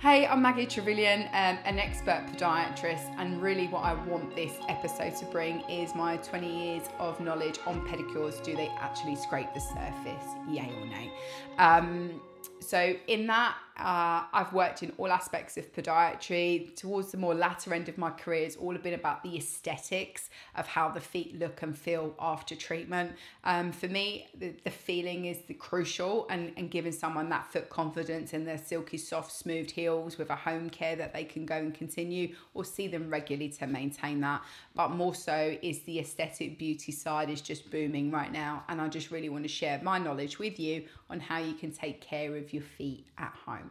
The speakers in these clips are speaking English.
Hey, I'm Maggie Trevelyan, um, an expert podiatrist, and really what I want this episode to bring is my 20 years of knowledge on pedicures. Do they actually scrape the surface? Yay or nay? Um, so, in that, uh, I've worked in all aspects of podiatry. Towards the more latter end of my career, it's all been about the aesthetics of how the feet look and feel after treatment. Um, for me, the, the feeling is the crucial and, and giving someone that foot confidence in their silky, soft, smooth heels with a home care that they can go and continue or see them regularly to maintain that. But more so is the aesthetic beauty side is just booming right now. And I just really want to share my knowledge with you on how you can take care of your feet at home.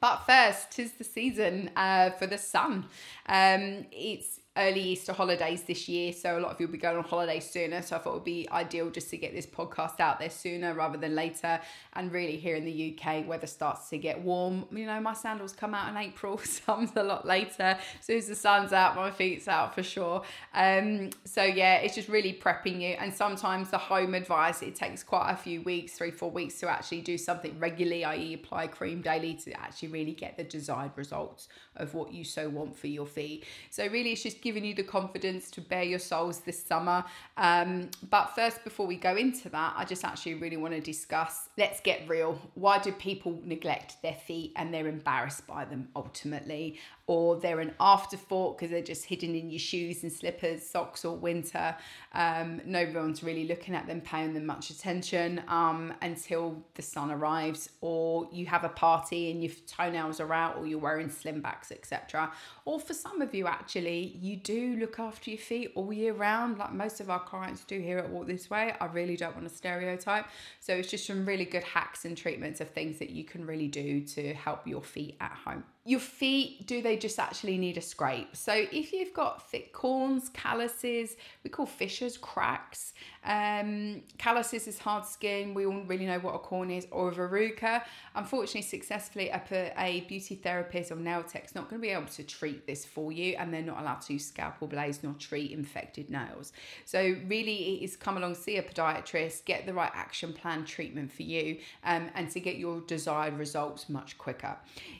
But first, tis the season uh, for the sun. Um, it's early Easter holidays this year, so a lot of you will be going on holiday sooner. So I thought it would be ideal just to get this podcast out there sooner rather than later. And really, here in the UK, weather starts to get warm. You know, my sandals come out in April, some's a lot later. As soon as the sun's out, my feet's out for sure. Um, so yeah, it's just really prepping you. And sometimes the home advice it takes quite a few weeks, three, four weeks to actually do something regularly, i.e., apply cream daily to actually really get the desired results of what you so want for your feet. So really, it's just giving you the confidence to bare your soles this summer. Um, but first, before we go into that, I just actually really want to discuss let's get real. Why do people neglect their feet and they're embarrassed by them ultimately? Or they're an afterthought because they're just hidden in your shoes and slippers, socks, or winter. Um, no one's really looking at them, paying them much attention um, until the sun arrives, or you have a party and your toenails are out, or you're wearing sling backs, etc. Or for some of you, actually, you do look after your feet all year round, like most of our clients do here at Walk This Way. I really don't want to stereotype. So it's just some really good hacks and treatments of things that you can really do to help your feet at home. Your feet, do they just actually need a scrape? So if you've got thick corns, calluses, we call fissures, cracks, um, calluses is hard skin. We all really know what a corn is, or a verruca. Unfortunately, successfully, a, a beauty therapist or nail tech's not going to be able to treat this for you, and they're not allowed to use scalpel blades nor treat infected nails. So really, it is come along, see a podiatrist, get the right action plan treatment for you, um, and to get your desired results much quicker.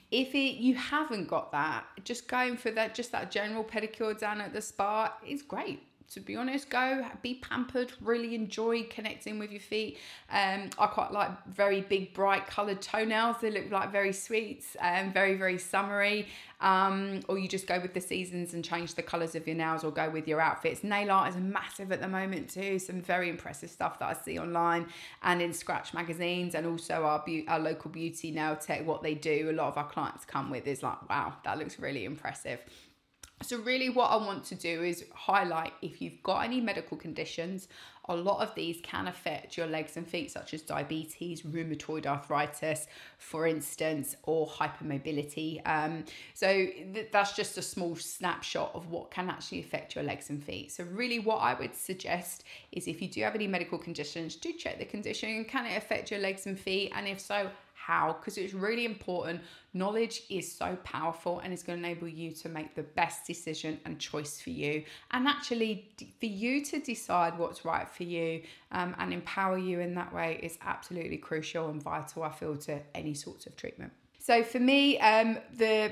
If it you haven't got that, just going for that, just that general pedicure down at the spa is great to be honest. Go be pampered, really enjoy connecting with your feet. Um, I quite like very big, bright coloured toenails. They look like very sweet and very, very summery. Um, or you just go with the seasons and change the colours of your nails or go with your outfits. Nail art is massive at the moment too. Some very impressive stuff that I see online and in Scratch magazines and also our, be- our local beauty nail tech, what they do, a lot of our clients come with is like, wow, that looks really impressive. So, really, what I want to do is highlight if you've got any medical conditions, a lot of these can affect your legs and feet, such as diabetes, rheumatoid arthritis, for instance, or hypermobility. Um, so, th- that's just a small snapshot of what can actually affect your legs and feet. So, really, what I would suggest is if you do have any medical conditions, do check the condition. Can it affect your legs and feet? And if so, how because it's really important. Knowledge is so powerful and it's going to enable you to make the best decision and choice for you, and actually for you to decide what's right for you um, and empower you in that way is absolutely crucial and vital. I feel to any sorts of treatment. So for me, um, the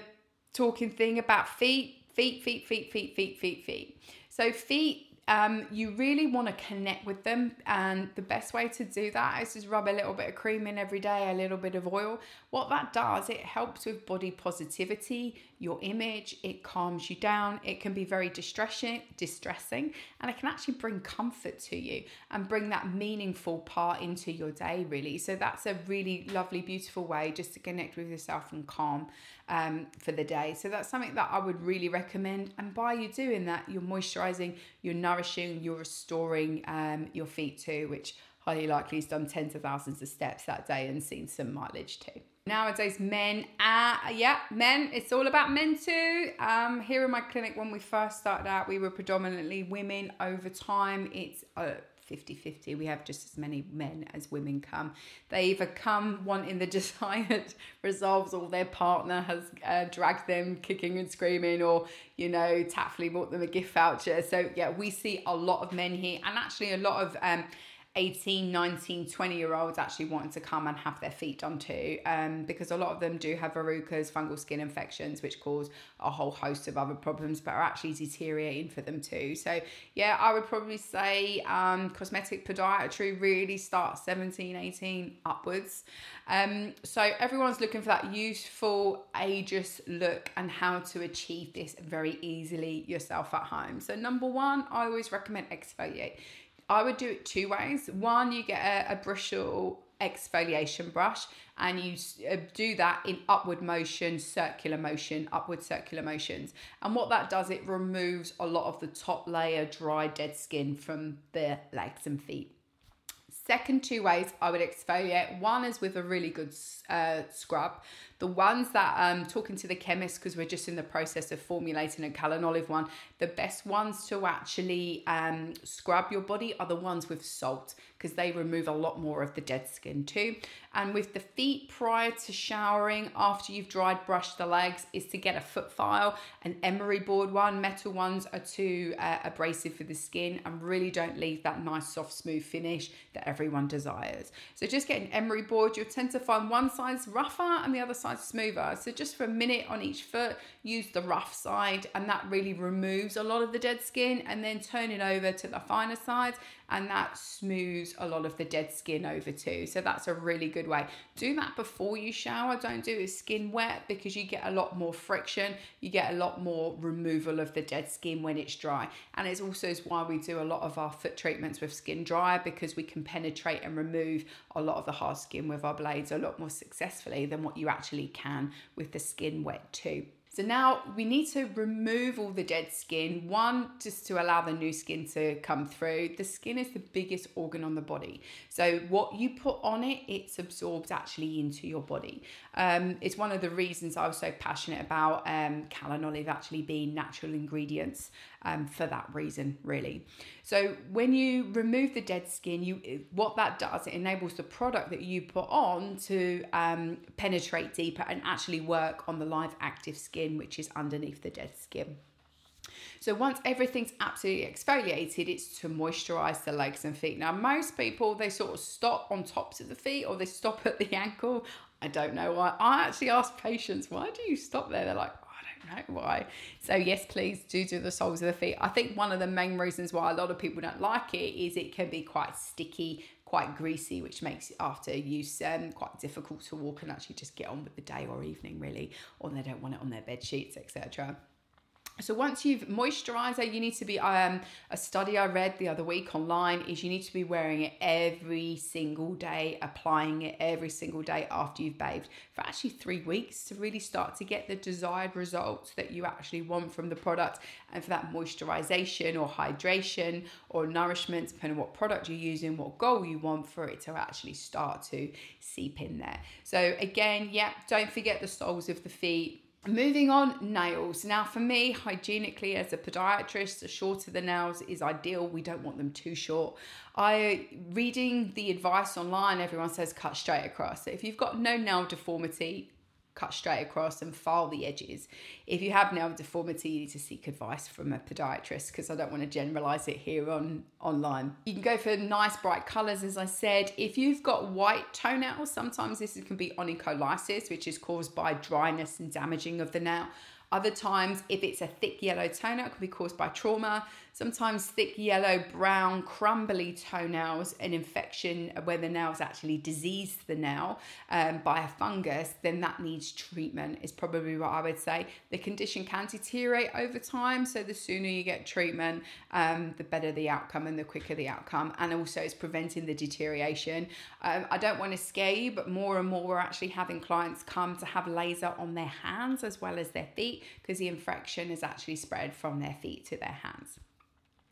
talking thing about feet, feet, feet, feet, feet, feet, feet, feet. So feet um, you really want to connect with them, and the best way to do that is just rub a little bit of cream in every day, a little bit of oil. What that does, it helps with body positivity, your image, it calms you down. It can be very distressing, distressing, and it can actually bring comfort to you and bring that meaningful part into your day, really. So that's a really lovely, beautiful way just to connect with yourself and calm um, for the day. So that's something that I would really recommend. And by you doing that, you're moisturizing, you're nourishing, you're restoring um, your feet too, which highly likely has done tens of thousands of steps that day and seen some mileage too. Nowadays, men, uh, yeah, men, it's all about men too. Um, here in my clinic, when we first started out, we were predominantly women. Over time, it's uh, 50 50. We have just as many men as women come. They either come wanting the desired results, or their partner has uh, dragged them kicking and screaming, or, you know, tactfully bought them a gift voucher. So, yeah, we see a lot of men here, and actually a lot of um, 18, 19, 20 year olds actually wanting to come and have their feet done too, um, because a lot of them do have verrucas, fungal skin infections, which cause a whole host of other problems, but are actually deteriorating for them too. So, yeah, I would probably say um, cosmetic podiatry really starts 17, 18 upwards. Um, so, everyone's looking for that youthful, ageist look and how to achieve this very easily yourself at home. So, number one, I always recommend exfoliate I would do it two ways. One, you get a, a bristle exfoliation brush and you uh, do that in upward motion, circular motion, upward circular motions. And what that does, it removes a lot of the top layer dry dead skin from the legs and feet. Second two ways I would exfoliate. One is with a really good uh, scrub. The ones that I'm um, talking to the chemist because we're just in the process of formulating a Kalanolive one. The best ones to actually um, scrub your body are the ones with salt because they remove a lot more of the dead skin too. And with the feet prior to showering, after you've dried brushed the legs, is to get a foot file. An emery board one, metal ones are too uh, abrasive for the skin and really don't leave that nice soft smooth finish that everyone desires. So just get an emery board. You'll tend to find one side's rougher and the other side's smoother. So just for a minute on each foot, use the rough side and that really removes a lot of the dead skin and then turn it over to the finer side and that smooths a lot of the dead skin over too. So that's a really good way. Do that before you shower. Don't do it skin wet because you get a lot more friction. You get a lot more removal of the dead skin when it's dry. And it's also why we do a lot of our foot treatments with skin dry because we can penetrate and remove a lot of the hard skin with our blades a lot more successfully than what you actually can with the skin wet too. So now we need to remove all the dead skin. One, just to allow the new skin to come through. The skin is the biggest organ on the body. So what you put on it, it's absorbed actually into your body. Um, it's one of the reasons I was so passionate about um, Kalanolive actually being natural ingredients um, for that reason, really. So when you remove the dead skin, you what that does, it enables the product that you put on to um, penetrate deeper and actually work on the live active skin, which is underneath the dead skin. So once everything's absolutely exfoliated, it's to moisturize the legs and feet. Now, most people they sort of stop on tops of the feet or they stop at the ankle. I don't know why. I actually ask patients, why do you stop there? They're like, I don't know why. So yes, please do do the soles of the feet. I think one of the main reasons why a lot of people don't like it is it can be quite sticky, quite greasy, which makes after use um, quite difficult to walk and actually just get on with the day or evening really, or they don't want it on their bed sheets, etc. So once you've moisturizer, you need to be um, a study I read the other week online is you need to be wearing it every single day, applying it every single day after you've bathed for actually three weeks to really start to get the desired results that you actually want from the product and for that moisturization or hydration or nourishment, depending on what product you're using, what goal you want for it to actually start to seep in there. So again, yeah, don't forget the soles of the feet Moving on, nails. Now, for me, hygienically, as a podiatrist, the shorter the nails is ideal. We don't want them too short. I reading the advice online, everyone says cut straight across. If you've got no nail deformity, cut straight across and file the edges. If you have nail deformity, you need to seek advice from a podiatrist because I don't want to generalize it here on online. You can go for nice bright colors, as I said. If you've got white toenails, sometimes this can be onycholysis, which is caused by dryness and damaging of the nail. Other times, if it's a thick yellow toenail, it could be caused by trauma. Sometimes thick yellow, brown, crumbly toenails, an infection where the nail's actually diseased the nail um, by a fungus, then that needs treatment, is probably what I would say. The condition can deteriorate over time, so the sooner you get treatment, um, the better the outcome and the quicker the outcome. And also, it's preventing the deterioration. Um, I don't want to scare you, but more and more we're actually having clients come to have laser on their hands as well as their feet because the infection is actually spread from their feet to their hands.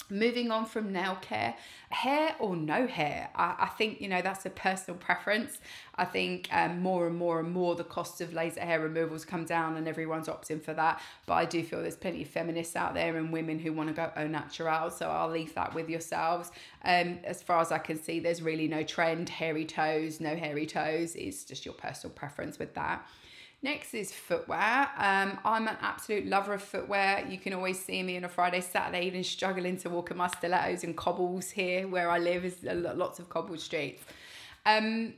Moving on from nail care, hair or no hair, I, I, think you know that's a personal preference. I think um, more and more and more the cost of laser hair removals come down, and everyone's opting for that. But I do feel there's plenty of feminists out there and women who want to go au natural. So I'll leave that with yourselves. Um, as far as I can see, there's really no trend. Hairy toes, no hairy toes. It's just your personal preference with that. Next is footwear. Um, I'm an absolute lover of footwear. You can always see me on a Friday, Saturday evening struggling to walk in my stilettos and cobbles here where I live. Is lots of cobbled streets. Um,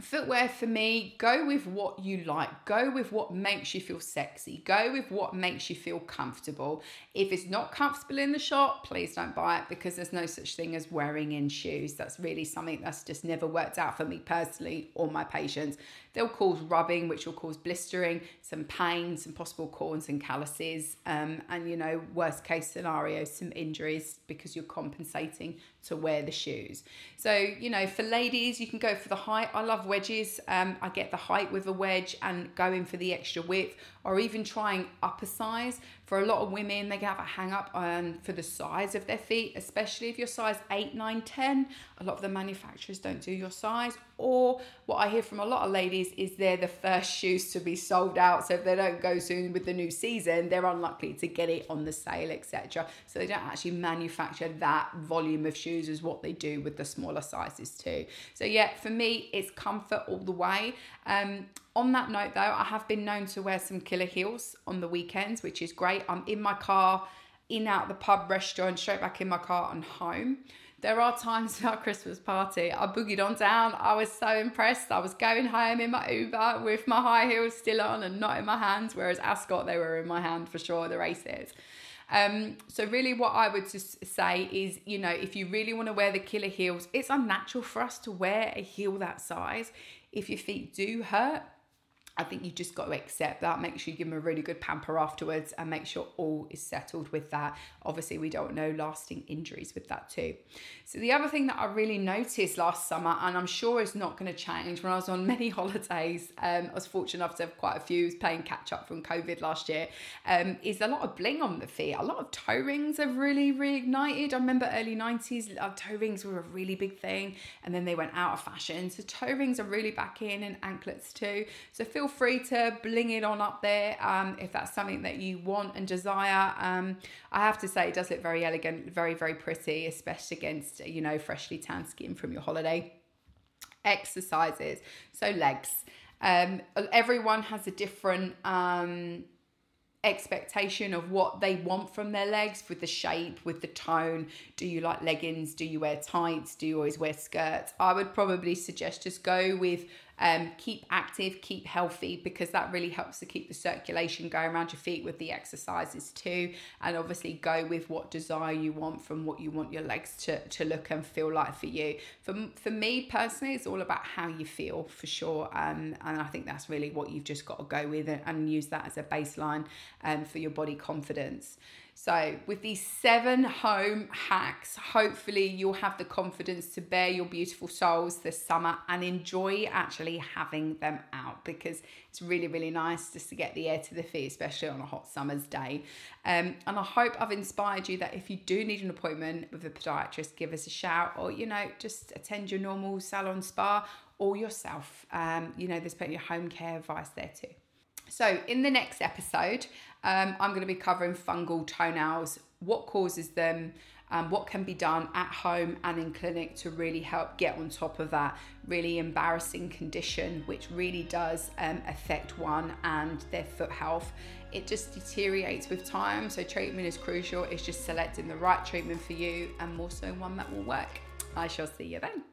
footwear for me go with what you like go with what makes you feel sexy go with what makes you feel comfortable if it's not comfortable in the shop please don't buy it because there's no such thing as wearing in shoes that's really something that's just never worked out for me personally or my patients they'll cause rubbing which will cause blistering some pain some possible corns and calluses um, and you know worst case scenario some injuries because you're compensating to wear the shoes so you know for ladies you can go for the height i love wedges. Um, I get the height with a wedge and going for the extra width, or even trying upper size. For a lot of women, they can have a hang up on for the size of their feet, especially if you're size 8, 9, 10. A lot of the manufacturers don't do your size. Or what I hear from a lot of ladies is they're the first shoes to be sold out. So if they don't go soon with the new season, they're unlikely to get it on the sale, etc. So they don't actually manufacture that volume of shoes as what they do with the smaller sizes too. So yeah, for me, it's comfort all the way. Um, on that note, though, I have been known to wear some killer heels on the weekends, which is great. I'm in my car, in out the pub, restaurant, straight back in my car and home. There are times at our Christmas party, I boogied on down. I was so impressed. I was going home in my Uber with my high heels still on and not in my hands, whereas Ascot, they were in my hand for sure, the races. Um, so really what I would just say is, you know, if you really want to wear the killer heels, it's unnatural for us to wear a heel that size. If your feet do hurt, I think you just got to accept that. Make sure you give them a really good pamper afterwards and make sure all is settled with that. Obviously, we don't know lasting injuries with that too. So, the other thing that I really noticed last summer, and I'm sure it's not going to change, when I was on many holidays, um, I was fortunate enough to have quite a few playing catch up from COVID last year, um, is a lot of bling on the feet. A lot of toe rings have really reignited. I remember early 90s, uh, toe rings were a really big thing and then they went out of fashion. So, toe rings are really back in and anklets too. So, feel feel free to bling it on up there um, if that's something that you want and desire. Um, I have to say, it does look very elegant, very, very pretty, especially against, you know, freshly tanned skin from your holiday. Exercises. So, legs. Um, everyone has a different um, expectation of what they want from their legs with the shape, with the tone. Do you like leggings? Do you wear tights? Do you always wear skirts? I would probably suggest just go with um, keep active, keep healthy, because that really helps to keep the circulation going around your feet with the exercises too. And obviously, go with what desire you want from what you want your legs to, to look and feel like for you. For, for me personally, it's all about how you feel for sure. Um, and I think that's really what you've just got to go with and, and use that as a baseline um, for your body confidence. So, with these seven home hacks, hopefully you'll have the confidence to bare your beautiful soles this summer and enjoy actually having them out because it's really, really nice just to get the air to the feet, especially on a hot summer's day. Um, and I hope I've inspired you that if you do need an appointment with a podiatrist, give us a shout or, you know, just attend your normal salon spa or yourself. Um, you know, there's plenty of home care advice there too. So, in the next episode, um, I'm going to be covering fungal toenails, what causes them, um, what can be done at home and in clinic to really help get on top of that really embarrassing condition, which really does um, affect one and their foot health. It just deteriorates with time, so treatment is crucial. It's just selecting the right treatment for you and more so one that will work. I shall see you then.